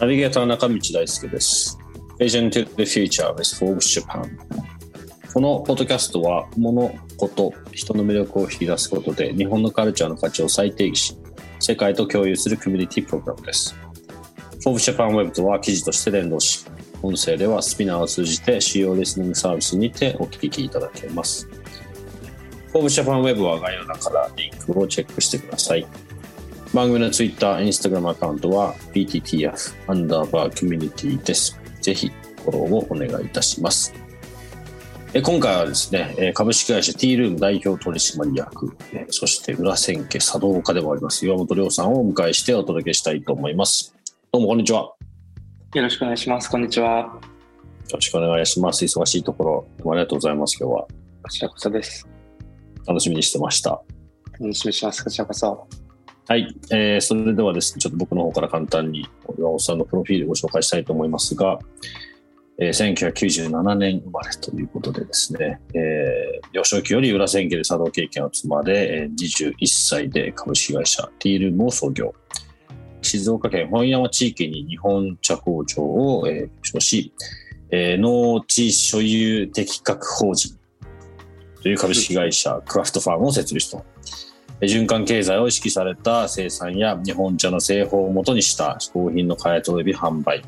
ナビゲーター中道大輔です。Vision to the Future with Forbes Japan。このポッドキャストは物事、人の魅力を引き出すことで日本のカルチャーの価値を再定義し、世界と共有するコミュニティプログラムです。Forbes Japan Web とは記事として連動し、音声ではスピナーを通じて主要リスニングサービスにてお聞きいただけます。Forbes Japan Web は概要欄からリンクをチェックしてください。番組のツイッター、インスタグラムアカウントは PTTF アンダーバーコミュニティです。ぜひフォローをお願いいたします。え今回はですね、え株式会社 T ルーム代表取締役、えそして裏千家茶道家でもあります岩本亮さんをお迎えしてお届けしたいと思います。どうもこんにちは。よよろしくお願いします。こんにちは。ろしくお願いします。忙しいところ、どうもありがとうございます。今日はこちらこそです。楽しみにしてました。楽しみにします。こちらこそ。はい、えーそれではですね、ちょっと僕の方から簡単に岩尾さんのプロフィールをご紹介したいと思いますが、えー1997年生まれということでですね、えー幼少期より裏千家で茶道経験を積まれ、えー21歳で株式会社 T ルームを創業。静岡県本山地域に日本茶工場を、えー所し、えー農地所有適格法人という株式会社クラフトファームを設立と。循環経済を意識された生産や日本茶の製法をもとにした嗜好品の開発及び販売。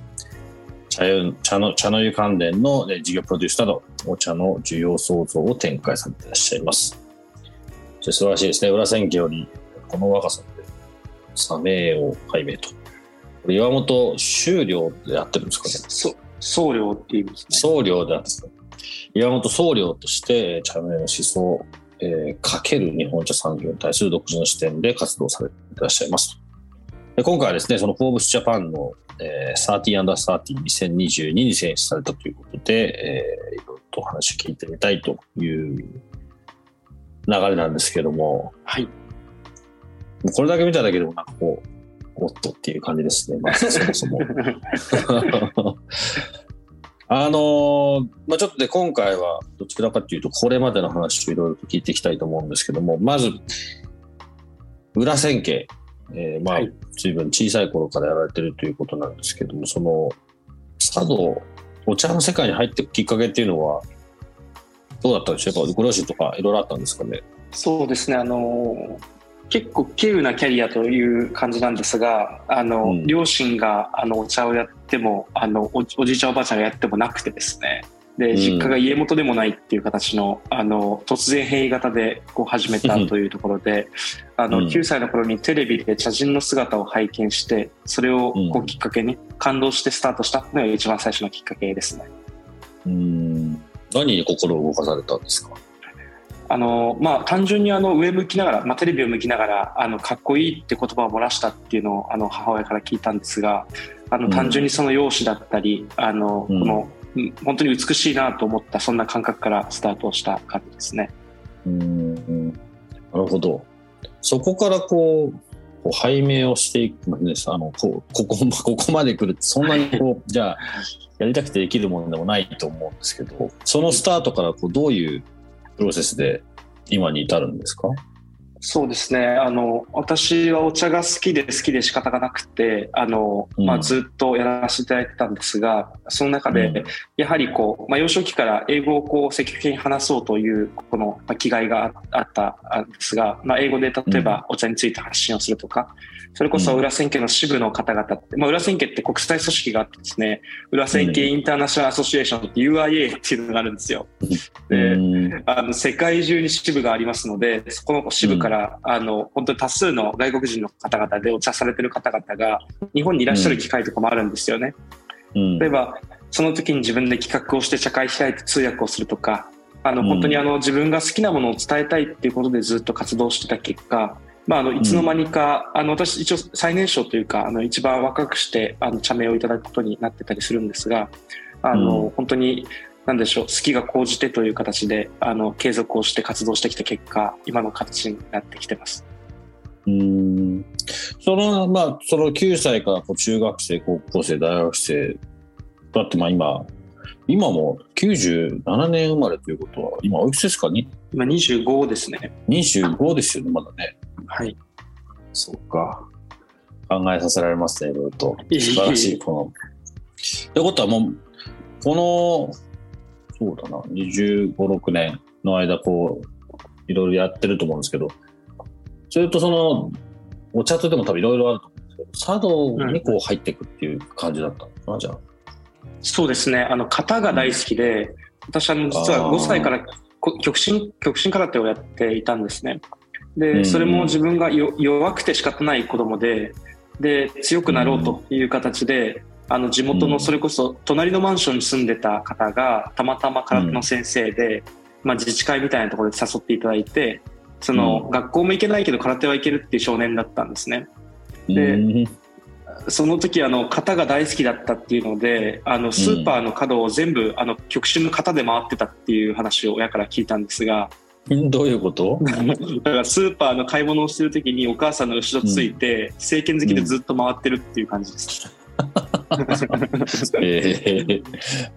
茶湯茶の茶の湯関連のえ事業プロデュースなどお茶の需要創造を展開されていらっしゃいます。素晴らしいですね。裏千家よりこの若さで社名を拝命と。これ岩本修了でやってるんですかね？そ僧侶っていう意味ですね。僧侶であって岩本僧侶として茶の湯の思想、えーかける日本茶産業に対する独自の視点で活動されていらっしゃいますとで今回はですねその「フォーブスジャパンの、えー、30 under 302022に選出されたということで、えー、いろいろとお話を聞いてみたいという流れなんですけどもはい。これだけ見ただけでもなんかこうおっとっていう感じですねまずそもそも。あのーまあ、ちょっとで今回はどちらかというとこれまでの話をいろいろと聞いていきたいと思うんですけどもまず裏千家、えーまあはい。随分小さい頃からやられてるということなんですけどもその茶道お茶の世界に入っていくきっかけっていうのはどうだったんでしょう？やっぱご両親とかいろいろあったんですかね？そうですね。あの結構稀有なキャリアという感じなんですが、あの、うん。両親があのお茶をやっても、あのおおじいちゃんおばあちゃんがやってもなくてですね。で、うん。実家が家元でもないっていう形の、あの突然変異型でこう始めたというところで、あのうん。9歳の頃にテレビで茶人の姿を拝見して、それをこうん。うきっかけに感動してスタートしたのが一番最初のきっかけですね。うん。何に心を動かされたんですか？あのまあ、単純にあの上向きながら、まあ、テレビを向きながらあのかっこいいって言葉を漏らしたっていうのをあの母親から聞いたんですがあうんの単純にその容姿だったり、あのうんこのうん本当に美しいなと思ったそんな感覚からスタートした感じですね。うんなるほど。そこからこう、こう拝命をしていくまでです。あの、こう、ここ、ここまで来るって、そんなにこう、じゃあ、やりたくてできるものでもないと思うんですけど、そのスタートからこう、どういうプロセスで今に至るんですか？そうですね。あの私はお茶が好きで好きで仕方がなくてあの、まあ、うんずっとやらせていただいてたんですがその中で、うん。やはりこう、まあ、幼少期から英語をこう積極的に話そうというこのまあ気概がああったんですが、まあ、英語で例えばお茶について発信をするとか、それこそ裏千家の支部の方々って、まあ、裏千家って国際組織があってですね裏千家インターナショナルアソシエーションって UIA っていうのがあるんですよ。でうん。あの世界中に支部がありますのでそこの支部から、あの本当に多数の外国人の方々でお茶されてる方々が日本にいらっしゃる機会とかもあるんですよね。うん。例えばその時に自分で企画をして茶会開いて通訳をするとかあの本当にあの自分が好きなものを伝えたいっていうことでずっと活動してた結果、まあ、あのいつの間にか、あの私一応最年少というかあの一番若くしてあの茶名をいただくことになってたりするんですがあの、うん、本当に何でしょう好きが高じてという形であの継続をして活動してきた結果今の形になってきてます。うん。そのまあその9歳から中学生高校生大学生だってまあ今今も97年生まれということは今おいくつですか？今25ですね。25ですよねまだね。はい。そっか。考えさせられますねいろいろと。素晴らしいこの。ってことはもうこのそうだな。25、6年の間こういろいろやってると思うんですけど。それとそのお茶とでも多分いろいろあると思うんですけど茶道にこう入っていくっていう感じだったのかな、うん、じゃあ。そうですね。あの型が大好きで、私あの実は5歳から極真極真空手をやっていたんですね。でそれも自分が弱くて仕方ない子供でで強くなろうという形で、あの地元のそれこそ隣のマンションに住んでた方がたまたま空手の先生で、まあ、自治会みたいなところで誘っていただいてその、学校も行けないけど空手は行けるっていう少年だったんですね。で、その時あの型が大好きだったっていうのであのスーパーの角を全部、あの極真の型で回ってたっていう話を親から聞いたんですが。どういうこと？だからスーパーの買い物をしてる時にお母さんの後ろついて、政権好きでずっと回ってるっていう感じです。え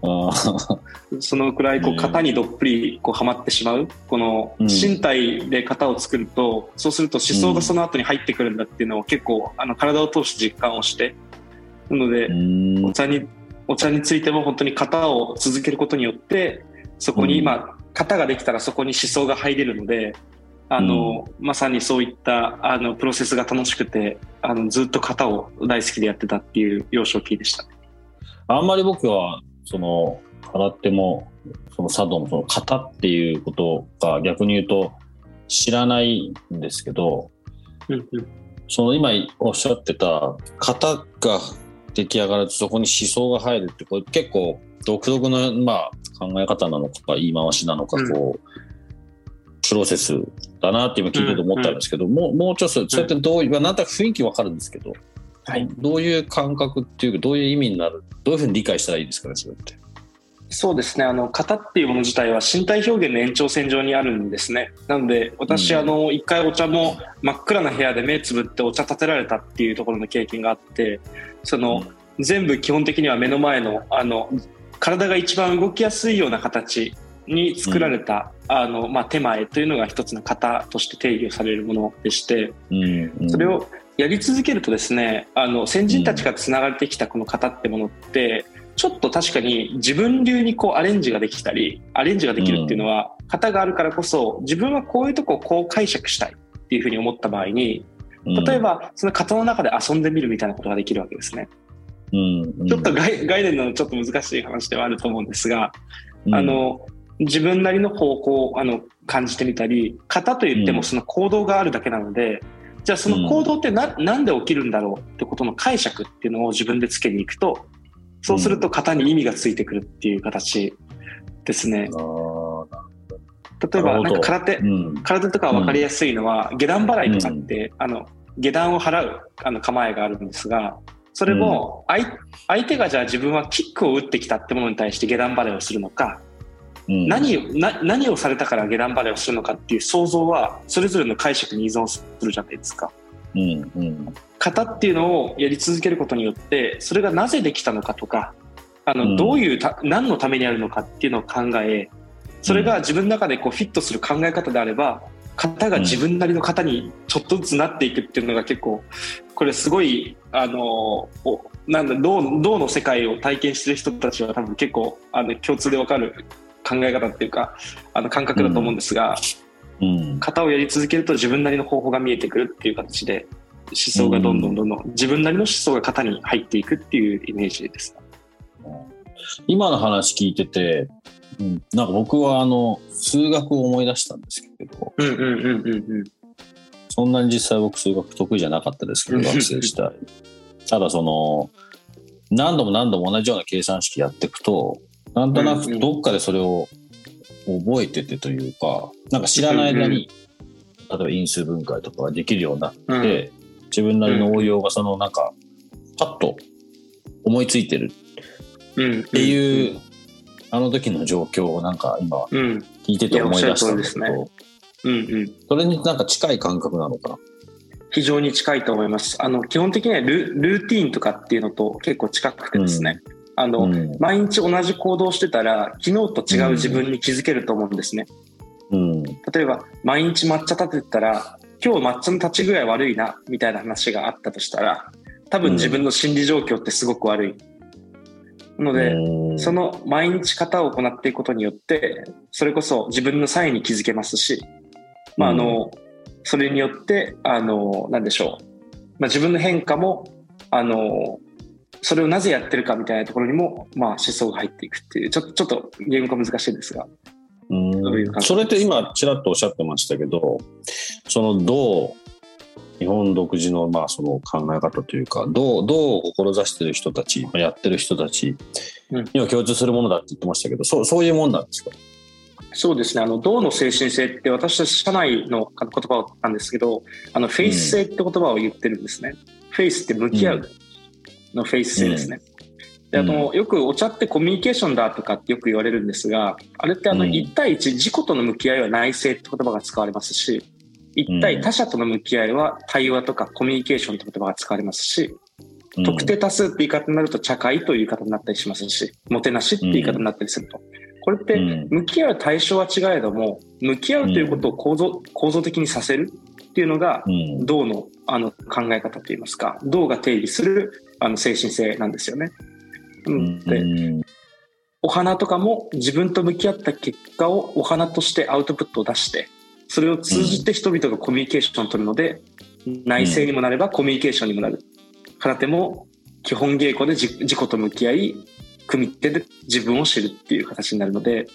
ー、そのくらいこう型にどっぷりこうはまってしまうこの身体で型を作ると、そうすると思想がその後に入ってくるんだっていうのを結構あの体を通して実感をしてなのでお茶にお茶についても本当に型を続けることによってそこに今型ができたらそこに思想が入れるのであの、うん、まさにそういったあのプロセスが楽しくてあのずっと型を大好きでやってたっていう幼少期でした。あんまり僕はその空手もその茶道もその型っていうことが逆に言うと知らないんですけど、うんうん、その今おっしゃってた型が出来上がるとそこに思想が入るってこれ結構独特の、まあ、考え方なのか言い回しなのかこう、うん。プロセスだなって今聞いてて思ったんですけど、うんうん、もうもうちょっとそれってどういう、まあ、なんとなく雰囲気わかるんですけど、はい、どういう感覚っていうかどういう意味になるどういうふうに理解したらいいですかねそれって。そうですね。あの型っていうもの自体は身体表現の延長線上にあるんですね。なので私、うん、あの一回お茶も真っ暗な部屋で目つぶってお茶立てられたっていうところの経験があってその、うん、全部基本的には目の前のあの体が一番動きやすいような形に作られた、うん、あのまあ、手前というのが一つの型として定義されるものでして、うんうん、それをやり続けるとですねあの先人たちがつながれてきたこの型ってものってちょっと確かに自分流にこうアレンジができたりアレンジができるっていうのは、型があるからこそ自分はこういうとこをこう解釈したいっていうふうに思った場合に例えばその型の中で遊んでみるみたいなことができるわけですね。うんうん、ちょっと概念のちょっと難しい話ではあると思うんですが、あの自分なりの方向をあの感じてみたり型といってもその行動があるだけなので、うん、じゃあその行動ってな,、ん、なんで起きるんだろうってことの解釈っていうのを自分でつけに行くとそうすると型に意味がついてくるっていう形ですね。例えばなんか空手、うん、空手とか分かりやすいのは、下段払いとかって、あの下段を払うあの構えがあるんですがそれも相,、相手がじゃあ自分はキックを打ってきたってものに対して下段払いをするのか何な何をされたから下段バレーをするのかっていう想像はそれぞれの解釈に依存するじゃないですか。うんうん、型っていうのをやり続けることによってそれがなぜできたのかとかあの、どういうた何のためにあるのかっていうのを考えそれが自分の中でこうフィットする考え方であれば型が自分なりの型にちょっとずつなっていくっていうのが結構これすごいあのなんだ銅銅の世界を体験してる人たちは多分結構あの共通でわかる考え方っていうかあの感覚だと思うんですが、うん、型をやり続けると自分なりの方法が見えてくるっていう形で思想がどんどんどんどん自分なりの思想が型に入っていくっていうイメージです。今の話聞いてて、うん、なんか僕はあの数学を思い出したんですけど、うんうんうんうんうん、そんなに実際僕数学得意じゃなかったですけど 学生時代。ただその何度も何度も同じような計算式やっていくとなんとなくどっかでそれを覚えててというか、なんか知らない間に、例えば因数分解とかができるようになって、自分なりの応用がそのなんか、パッと思いついてるうん。っっていう、あの時の状況をなんか今うん。聞いてて思い出したんだけいやおっしゃる通りど、うんうん。それになんか近い感覚なのかな？非常に近いと思います。あの、基本的にはルルーティーンとかっていうのと結構近くてですね。あの、うん。毎日同じ行動をしてたら、昨日と違う自分に気づけると思うんですね。うん。例えば、毎日抹茶立ててたら、今日抹茶の立ち具合悪いな、みたいな話があったとしたら、多分自分の心理状況ってすごく悪い。なので、うんその毎日型を行っていくことによって、それこそ自分の際に気づけますし、まあ、あの、それによって、あの、なんでしょう。まあ、自分の変化も、あの、それをなぜやってるかみたいなところにも、まあ、思想が入っていくっていう、ちょっと、ちょっと言語化難しいですが。うんそれって今ちらっとおっしゃってましたけどそのどう日本独自のまあその考え方というかどうどう志してる人たちまあやってる人たちうんには共通するものだって言ってましたけどそうそういうもんなんですか？そうですね。あの、銅の精神性って私たち社内の言葉なんですけど、あの、フェイス性って言葉を言ってるんですね。フェイスって向き合うのフェイス性ですね。であのよくお茶ってコミュニケーションだとかってよく言われるんですが、あれってあのうん。1対1、自己との向き合いは内政って言葉が使われますし、1対他者との向き合いは対話とかコミュニケーションって言葉が使われますし、特定多数って言い方になると茶会という言い方になったりしますし、もてなしって言い方になったりすると。これってうん。向き合う対象は違えども、向き合うということを構造構造的にさせるっていうのが、うん。銅のあの考え方といいますか、銅が定義するあの精神性なんですよね。ううんん、でうん。お花とかも自分と向き合った結果をお花としてアウトプットを出して、それを通じて人々がコミュニケーションを取るので、内政にもなればコミュニケーションにもなる。空手も基本稽古で自自己と向き合い、組み手で自分を知るっていう形になるので、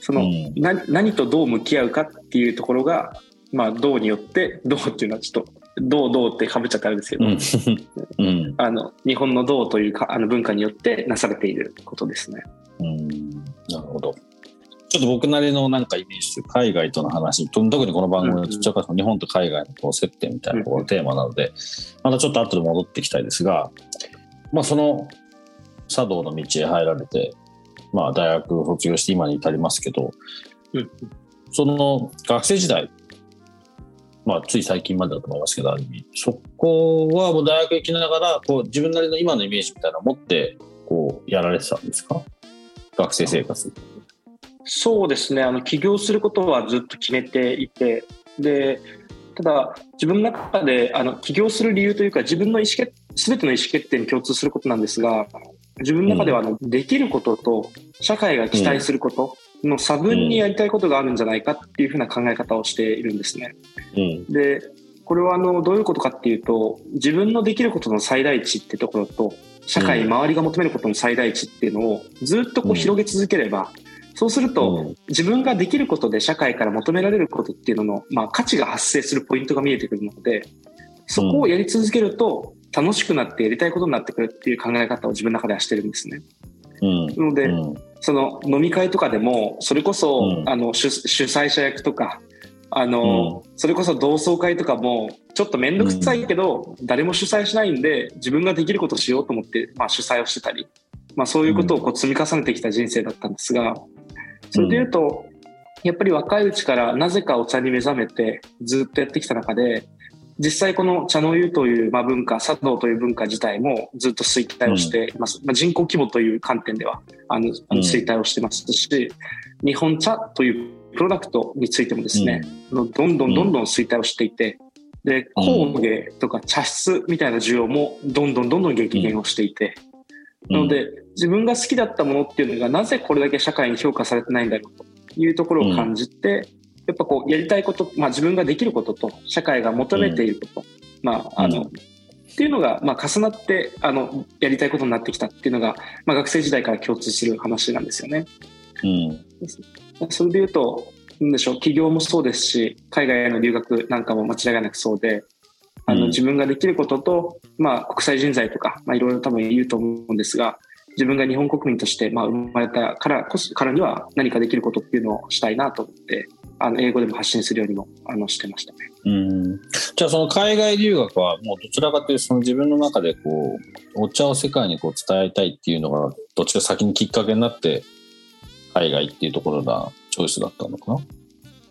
その、うん。な何とどう向き合うかっていうところが、まあ、銅によって、銅っていうのはちょっと、銅銅ってかぶっちゃったあれですけど、うん。うん。あの、日本の銅というか、あの文化によってなされていることですね。うん。なるほど。ちょっと僕なりのなんかイメージ海外との話、と特にこの番組のちっちゃか日本と海外のこう接点みたいなところがテーマなので、またちょっと後で戻っていきたいですが、まあその茶道の道へ入られて、まあ大学を卒業して今に至りますけど、うん。その学生時代、まあつい最近までだと思いますけど、ある意味、そこはもう大学行きながら、こう自分なりの今のイメージみたいなのを持って、こうやられてたんですか？学生生活。そうですね、あの起業することはずっと決めていて、でただ、自分の中であの起業する理由というか、自分の意思決全ての意思決定に共通することなんですが、自分の中ではあの、できることと社会が期待することの差分にやりたいことがあるんじゃないかっていうふうな考え方をしているんですね。うん。でこれはあのどういうことかっていうと自分のできることの最大値ってところと社会周りが求めることの最大値っていうのをずっとこううん広げ続ければ、そうすると、自分ができることで社会から求められることっていうのの、まあ、価値が発生するポイントが見えてくるのでそこをやり続けると楽しくなってやりたいことになってくるっていう考え方を自分の中ではしてるんですね。うん。なので、うんその飲み会とかでもそれこそ、うん。あの主主催者役とかあの、それこそ同窓会とかもちょっと面倒くさいけど、誰も主催しないんで自分ができることをしようと思って、まあ、主催をしてたり、まあ、そういうことをこう積み重ねてきた人生だったんですがそれでいうと、やっぱり若いうちからなぜかお茶に目覚めてずっとやってきた中で実際この茶の湯というまあ文化茶道という文化自体もずっと衰退をしています、まあ、人口規模という観点ではあのあの衰退をしてますし、日本茶というプロダクトについてもですね、あのどんどんどんどん衰退をしていて、で工芸とか茶室みたいな需要もどんどんどんどん激減をしていて、なので自分が好きだったものっていうのがなぜこれだけ社会に評価されてないんだろうというところを感じて、やっぱこうやりたいこと、まあ、自分ができることと社会が求めていること、まああのうんっていうのが、まあ、重なってあのやりたいことになってきたっていうのが、まあ、学生時代から共通する話なんですよね。うん。それで言うと、なんでしょう、起業もそうですし、海外への留学なんかも間違いなくそうで、あの、うん自分ができることと、まあ、国際人材とか、まあ、いろいろ多分言うと思うんですが、自分が日本国民としてまあ生まれたからこそからには何かできることっていうのをしたいなと思ってあの英語でも発信するようにもあのしてましたね。うんじゃあその海外留学はもうどちらかというとその自分の中でこうお茶を世界にこう伝えたいっていうのがどっちか先にきっかけになって海外っていうところがチョイスだったのかな？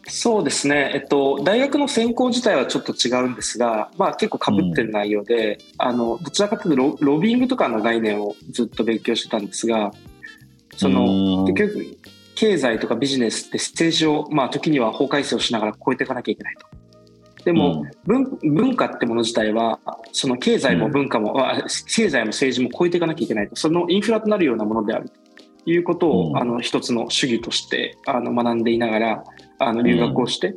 そうですね、えっと、大学の専攻自体はちょっと違うんですが、まあ、結構かぶってる内容で、うん、あのどちらかというとロロビングとかの概念をずっと勉強してたんですがその結局経済とかビジネスって政治を、まあ、時には法改正をしながら超えていかなきゃいけないと。でも、うん、文文化ってもの自体はその経済も文化も、うん、経済も政治も超えていかなきゃいけないと。そのインフラとなるようなものであるということを、うん、あの一つの主義としてあの学んでいながらあの留学をして、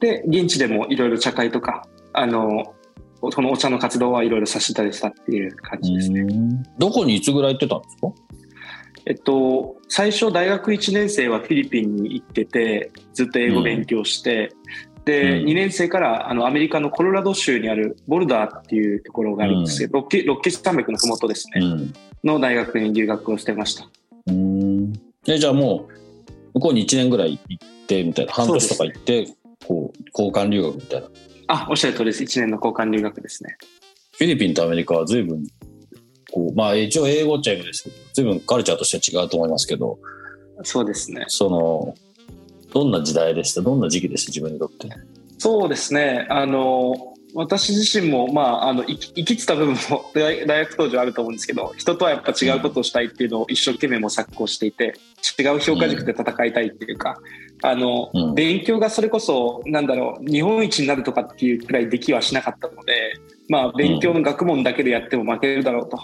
で現地でもいろいろ茶会とかあのそのお茶の活動はいろいろさせていただいたっていう感じですね。どこにいつぐらい行ってたんですか？えっと、最初大学1年生はフィリピンに行っててずっと英語勉強して、うん、で、うん、2年生からあのアメリカのコロラド州にあるボルダーっていうところがあるんですけど、うん、ロッケロッケ山脈の麓ですね、うん、の大学に留学をしてました。うん。えじゃあもう向こうに1年ぐらい行ってみたいな。半年とか行ってこう交換留学みたいな。あおっしゃる通りです。1年の交換留学ですね。フィリピンとアメリカは随分こう、まあ一応英語っちゃ英語ですけど、随分カルチャーとしては違うと思いますけど、そうですね。その、どんな時代でした？どんな時期でした？自分にとって。そうですね。あの、私自身も、まあ、あの生き生きてた部分も 大学当時はあると思うんですけど人とはやっぱ違うことをしたいっていうのを一生懸命模索をしていて違う評価軸で戦いたいっていうか、うん、あの、うん、勉強がそれこそなんだろう日本一になるとかっていうくらいできはしなかったので、まあ、勉強の学問だけでやっても負けるだろうと。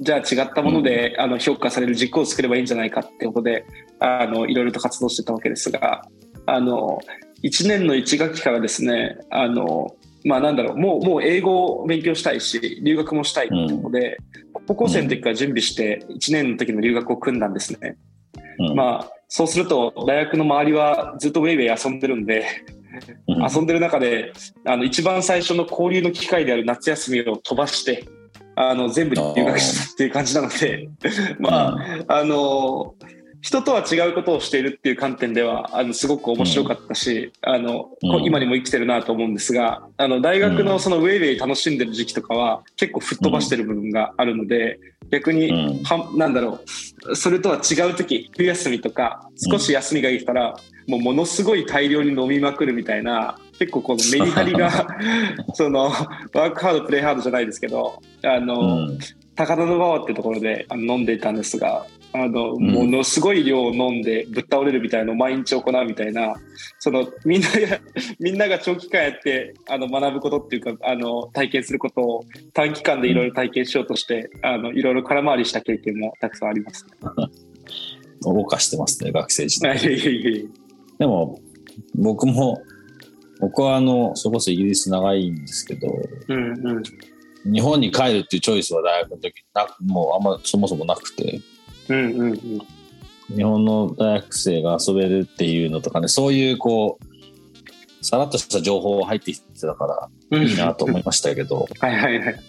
じゃあ違ったもので、うん、あの評価される軸を作ればいいんじゃないかってことであのいろいろと活動してたわけですがあの1年の1学期からですねあのまあなんだろうもうもう英語を勉強したいし留学もしたいってことで、うん、高校生の時から準備して1年の時の留学を組んだんですね、うん、まあそうすると大学の周りはずっとウェイウェイ遊んでるんで遊んでる中であの一番最初の交流の機会である夏休みを飛ばしてあの全部留学したっていう感じなのでまあ、あの人とは違うことをしているっていう観点ではあのすごく面白かったし、うん、あの、うん、今にも生きてるなと思うんですがあの大学のそのウェイウェイ楽しんでる時期とかは結構吹っ飛ばしてる部分があるので、逆に、はなんだろうそれとは違う時冬休みとか少し休みがいいたら、もうものすごい大量に飲みまくるみたいな結構このメリハリが そのワークハードプレイハードじゃないですけどあの、うん、高田馬場ってところで飲んでいたんですがあの、うん、ものすごい量を飲んでぶっ倒れるみたいなのを毎日行うみたいなそのみんなが みんなが長期間やってあの学ぶことっていうかあの体験することを短期間でいろいろ体験しようとして、うん、あのいろいろ空回りした経験もたくさんあります、ね。動かしてますね学生時代。でも僕も僕はあのそれこそイギリス長いんですけど、うんうん、日本に帰るっていうチョイスは大学の時なもうあんまそもそもなくて、うんうんうん、日本の大学生が遊べるっていうのとかねそういうこうさらっとした情報入ってきてたからいいなと思いましたけど。はいはいはい。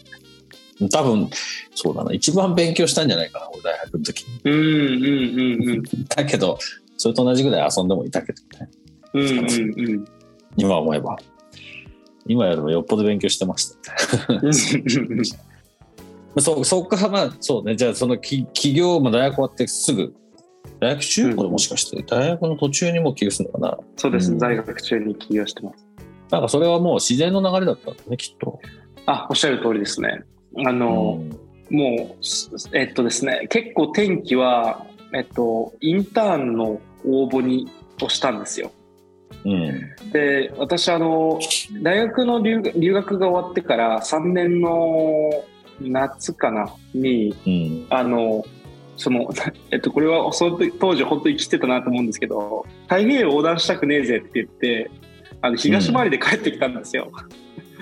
多分そうだな。一番勉強したんじゃないかな俺大学の時。に。うんうんうんうん、だけどそれと同じぐらい遊んでもいたけどね。うんうんうん今思えば。今よりもよっぽど勉強してました。そ そっからまあそうね。じゃあそのき起業、まあ、大学終わってすぐ大学中？高でもしかして、大学の途中にも起業するのかな？そうです、うん、大学中に起業してます。なんかそれはもう自然の流れだったんだねきっと。あおっしゃる通りですね。あの、うん、もうえっとですね結構転機はえっとインターンの応募にをしたんですようん、で私あの大学の留留学が終わってから3年の夏かなに、うん、あのその、えっと、これはその当時本当に生きてたなと思うんですけど太平洋横断したくねえぜって言ってあの東回りで帰ってきたんですよ。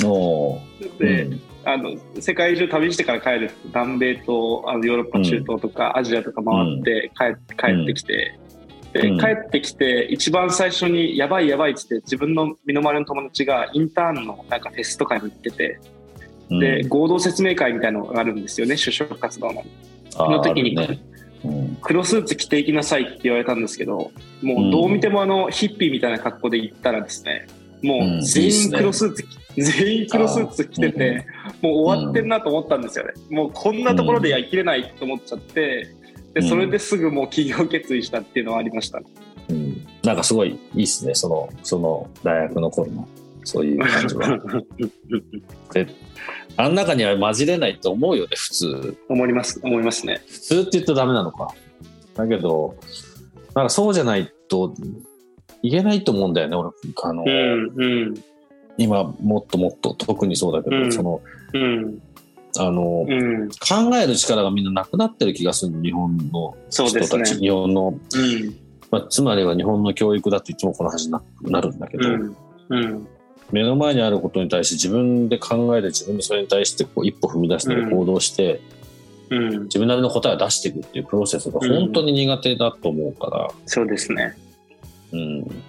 うん、で、あの世界中旅してから帰る南米とあのヨーロッパ中東とか、アジアとか回って帰,、帰ってきて、で、帰ってきて一番最初にやばいやばいっつって自分の身の回りの友達がインターンのなんかフェスとかに行ってて、で合同説明会みたいなのがあるんですよね就職活動の。の時に、ね、うん。黒スーツ着ていきなさいって言われたんですけどもうどう見てもあのヒッピーみたいな格好で行ったらですねもう全員黒スーツ、全員黒スーツ着てて、もう終わってんなと思ったんですよね、もうこんなところでやりきれないと思っちゃってでそれですぐもう起業決意したっていうのはありました、うん。なんかすごいいいっすね、その、その大学の頃の、そういう感じは。で、あん中には混じれないと思うよね、普通。思います思いますね。普通って言うとダメなのか。だけど、なんかそうじゃないと、いけないと思うんだよね、俺。あの、うんうん。今、もっともっと、特にそうだけど、うん。その、うんあの、うん。考える力がみんななくなってる気がする日本の人たち、日本の、うん。まあ、つまりは日本の教育だっていつもこの話にななるんだけど、うん。うん。目の前にあることに対して自分で考えて自分でそれに対してこう一歩踏み出してうん行動して、うん。自分なりの答えを出していくっていうプロセスが本当に苦手だと思うから、そうですね。うん。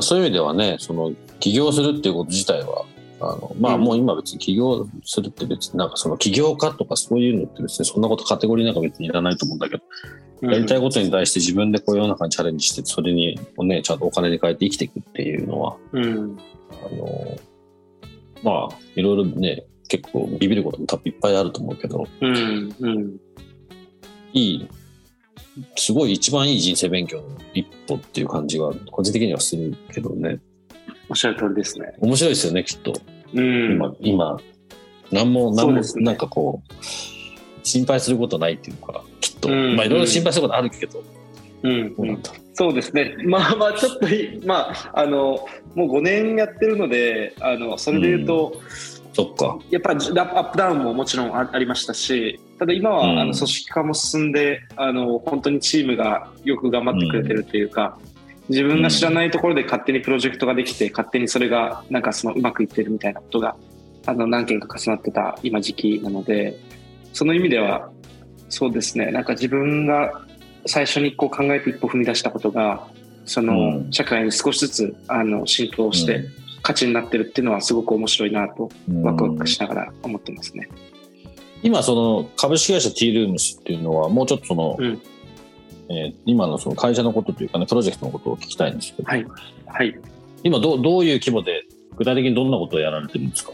そういう意味ではねその起業するっていうこと自体はあのまあうん。もう今別に起業するって別になんかその起業家とかそういうのって別にそんなことカテゴリーなんか別にいらないと思うんだけど、やりたいことに対して自分でこう世の中にチャレンジしてそれにねちゃんとお金に変えて生きていくっていうのはうん。あのまあいろいろね結構ビビることも多分いっぱいあると思うけどうん。うん。いいすごい一番いい人生勉強の一歩っていう感じが個人的にはするけどね。おっしゃる通りですね。面白いですよねきっとうん。今今何も何もねなんかこう心配することないっていうかきっと。うん。まあいろいろ心配することあるけど。うん。どうなんだ。ろそうですね、まあまあ、ちょっとい、まあ、あのもう5年やってるので、あのそれで言うと、うそっか。やっぱりアップダウンももちろんあありましたし、ただ今は、うん。あの組織化も進んであの、本当にチームがよく頑張ってくれてるというか、自分が知らないところで勝手にプロジェクトができて、勝手にそれがなんかそのうまくいってるみたいなことがあの何件か重なってた今時期なので、その意味では、そうですね、なんか自分が最初にこう考えて一歩踏み出したことが、そのうん。社会に少しずつあの浸透して、うん。価値になってるっていうのはすごく面白いなとうん。ワクワクしながら思ってますね。今その株式会社 T ルームスっていうのはもうちょっとその、うんえー今のその会社のことというかねプロジェクトのことを聞きたいんですけど、はい。はい。今どうどういう規模で具体的にどんなことをやられてるんですか？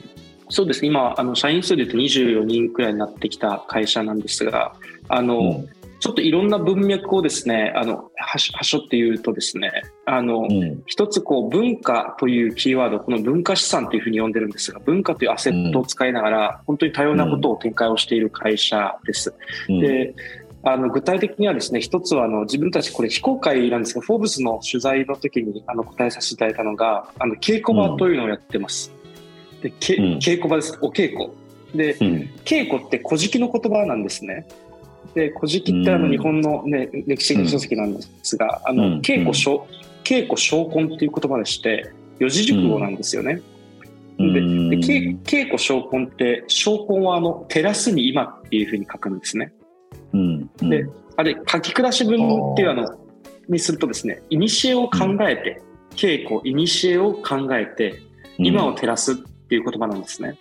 そうですね。今、あの、社員数で言うと24人くらいになってきた会社なんですが、あの、うんちょっといろんな文脈をですね、あの、はし、はしょって言うとですね、あの、うん一つこう文化というキーワードこの文化資産というふうに呼んでるんですが文化というアセットを使いながら、本当に多様なことを展開をしている会社です。うんであの具体的にはですね一つはあの自分たちこれ非公開なんですがフォーブスの取材の時にあの答えさせていただいたのがあの稽古場というのをやってます。でけうん稽古場ですお稽古でうん稽古って古事記の言葉なんですね。で古事記ってあのうん日本の、ね、歴史書籍なんですが、あのうん稽古小稽古小根っていう言葉でして四字熟語なんですよね。うんでで稽稽古小根って小根はあの照らすに今っていうふうに書くんですね。うんうん。であれ書き下し文っていうあのにするとですね古を考えて、稽古古を考えて今を照らすっていう言葉なんですね。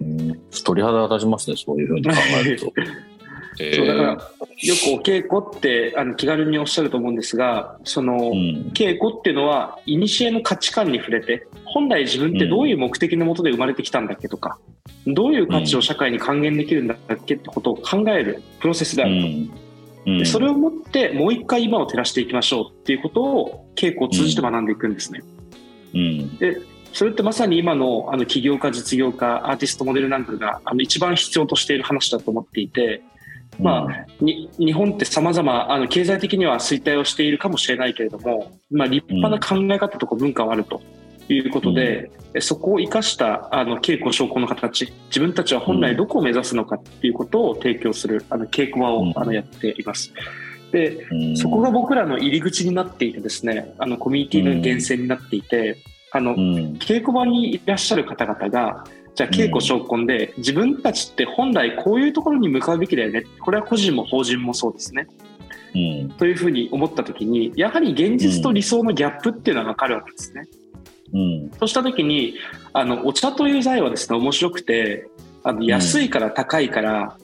うん。鳥肌が立ちますねそういうふうに考えると。そうだからよくお稽古ってあの気軽におっしゃると思うんですがその、うん。稽古っていうのは古の価値観に触れて本来自分ってどういう目的のもとで生まれてきたんだっけとか、どういう価値を社会に還元できるんだっけってことを考えるプロセスであると。うん。うん。でそれをもってもう一回今を照らしていきましょうっていうことを稽古を通じて学んでいくんですね。うん。でそれってまさに今のあの起業家実業家アーティストモデルなんかがあの一番必要としている話だと思っていて、まあに日本ってさまざまあの経済的には衰退をしているかもしれないけれども、まあ、立派な考え方とか文化はあるということで、えそこを生かしたあの稽古証拠の形自分たちは本来どこを目指すのかっていうことを提供するあの稽古場を、うん。あのやっています。でうん。そこが僕らの入り口になっていてですねあのコミュニティの源泉になっていて、あのうん。稽古場にいらっしゃる方々がじゃあ稽古証拠で自分たちって本来こういうところに向かうべきだよねこれは個人も法人もそうですねうんというふうに思った時にやはり現実と理想のギャップっていうのは分かるわけですね。うんそうした時にあのお茶という財はですね面白くてあの安いから高いから、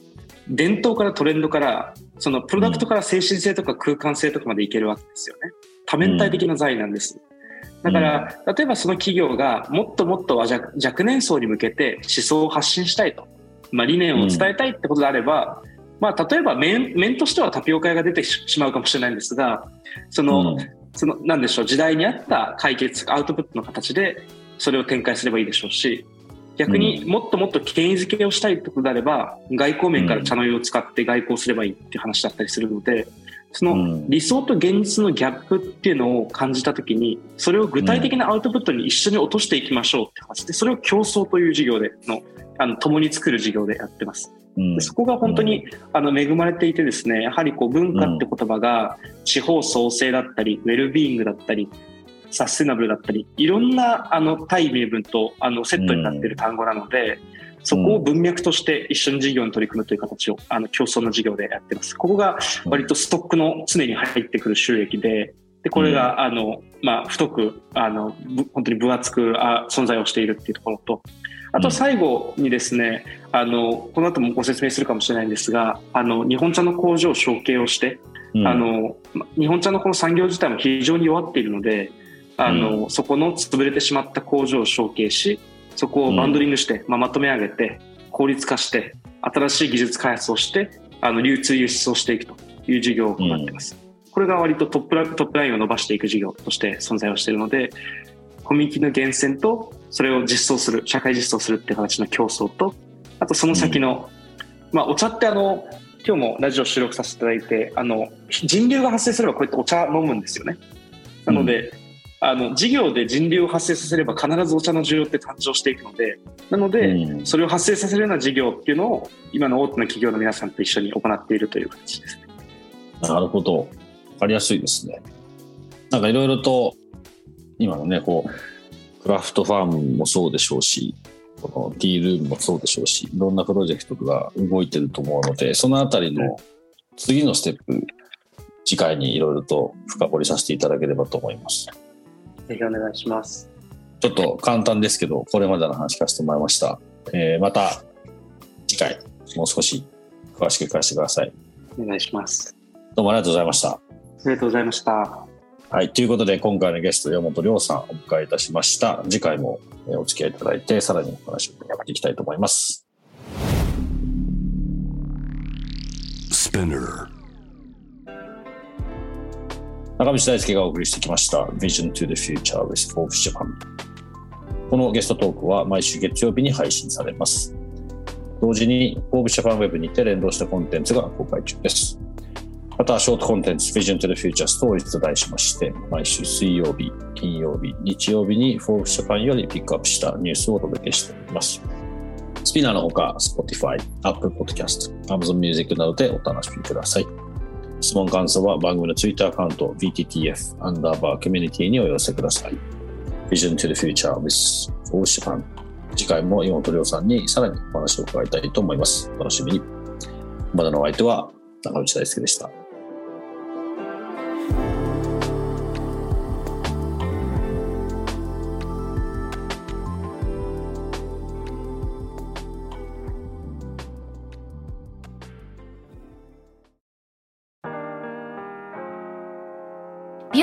伝統からトレンドからそのプロダクトから精神性とか空間性とかまでいけるわけですよね。多面体的な財なんです。だから、例えばその企業がもっともっと若若年層に向けて思想を発信したいと、まあ、理念を伝えたいってことであれば、まあ、例えば面面としてはタピオカ屋が出てしまうかもしれないんですがその、うん、そのなんでしょう時代に合った解決アウトプットの形でそれを展開すればいいでしょうし逆にもっともっと権威づけをしたいってことであれば外交面から茶の湯を使って外交すればいいっていう話だったりするのでその理想と現実のギャップっていうのを感じた時にそれを具体的なアウトプットに一緒に落としていきましょうって話でそれを競争という事業でのあの共に作る事業でやってます。そこが本当に、あの恵まれていてですねやはりこう文化って言葉が地方創生だったりウェルビーイングだったりサステナブルだったりいろんなあの対名分とあのセットになっている単語なので、そこを文脈として一緒に事業に取り組むという形をあの競争の事業でやってます。ここが割とストックの常に入ってくる収益で、でこれが、あのまあ、太くあの本当に分厚くあ存在をしているっていうところとあと最後にですね、あのこの後もご説明するかもしれないんですがあの日本茶の工場を承継をして、うん、あの日本茶のこの産業自体も非常に弱っているのであの、うん、そこの潰れてしまった工場を承継しそこをバンドリングして、まあ、まとめ上げて効率化して新しい技術開発をしてあの流通輸出をしていくという事業を行っています。これが割とトップラトップラインを伸ばしていく事業として存在をしているのでコミュニティの源泉とそれを実装する社会実装するっていう形の競争とあとその先の、うん、まあお茶ってあの今日もラジオ収録させていただいてあの人流が発生すればこうやってお茶飲むんですよね。なので、うん、あの事業で人流を発生させれば必ずお茶の需要って誕生していくのでなので、うん、それを発生させるような事業っていうのを今の大手の企業の皆さんと一緒に行っているという形ですね。なるほど。分かりやすいですね。なんかいろいろと今のねこうクラフトファームもそうでしょうしこのティールームもそうでしょうしいろんなプロジェクトが動いてると思うのでそのあたりの次のステップ次回にいろいろと深掘りさせていただければと思います。ぜひお願いします。ちょっと簡単ですけど、これまでの話聞かせてもらいました。えー、また次回、もう少し詳しく聞かせてください。お願いします。どうもありがとうございました。ありがとうございました。はい。ということで、今回のゲスト、山本亮さんをお迎えいたしました。次回もお付き合いいただいて、さらにお話を伺っていきたいと思います。Spinner 中道大輔がお送りしてきました Vision to the Future with Forbes Japan このゲストトークは毎週月曜日に配信されます同時に Forbes Japan Web にて連動したコンテンツが公開中ですまた、ショートコンテンツ Vision to the Future Stories と題しまして、毎週水曜日、金曜日、日曜日に Forbes Japan よりピックアップしたニュースをお届けしております。スピナーのほか、Spotify、Apple Podcast、Amazon Music などでお楽しみください。質問感想は番組の Twitter アカウント VTTF アンダーバーコミュニティにお寄せください。Vision to the Future with 大島次回も岩本亮さんにさらにお話を伺いたいと思います。楽しみに。まだのお相手は中内大輔でした。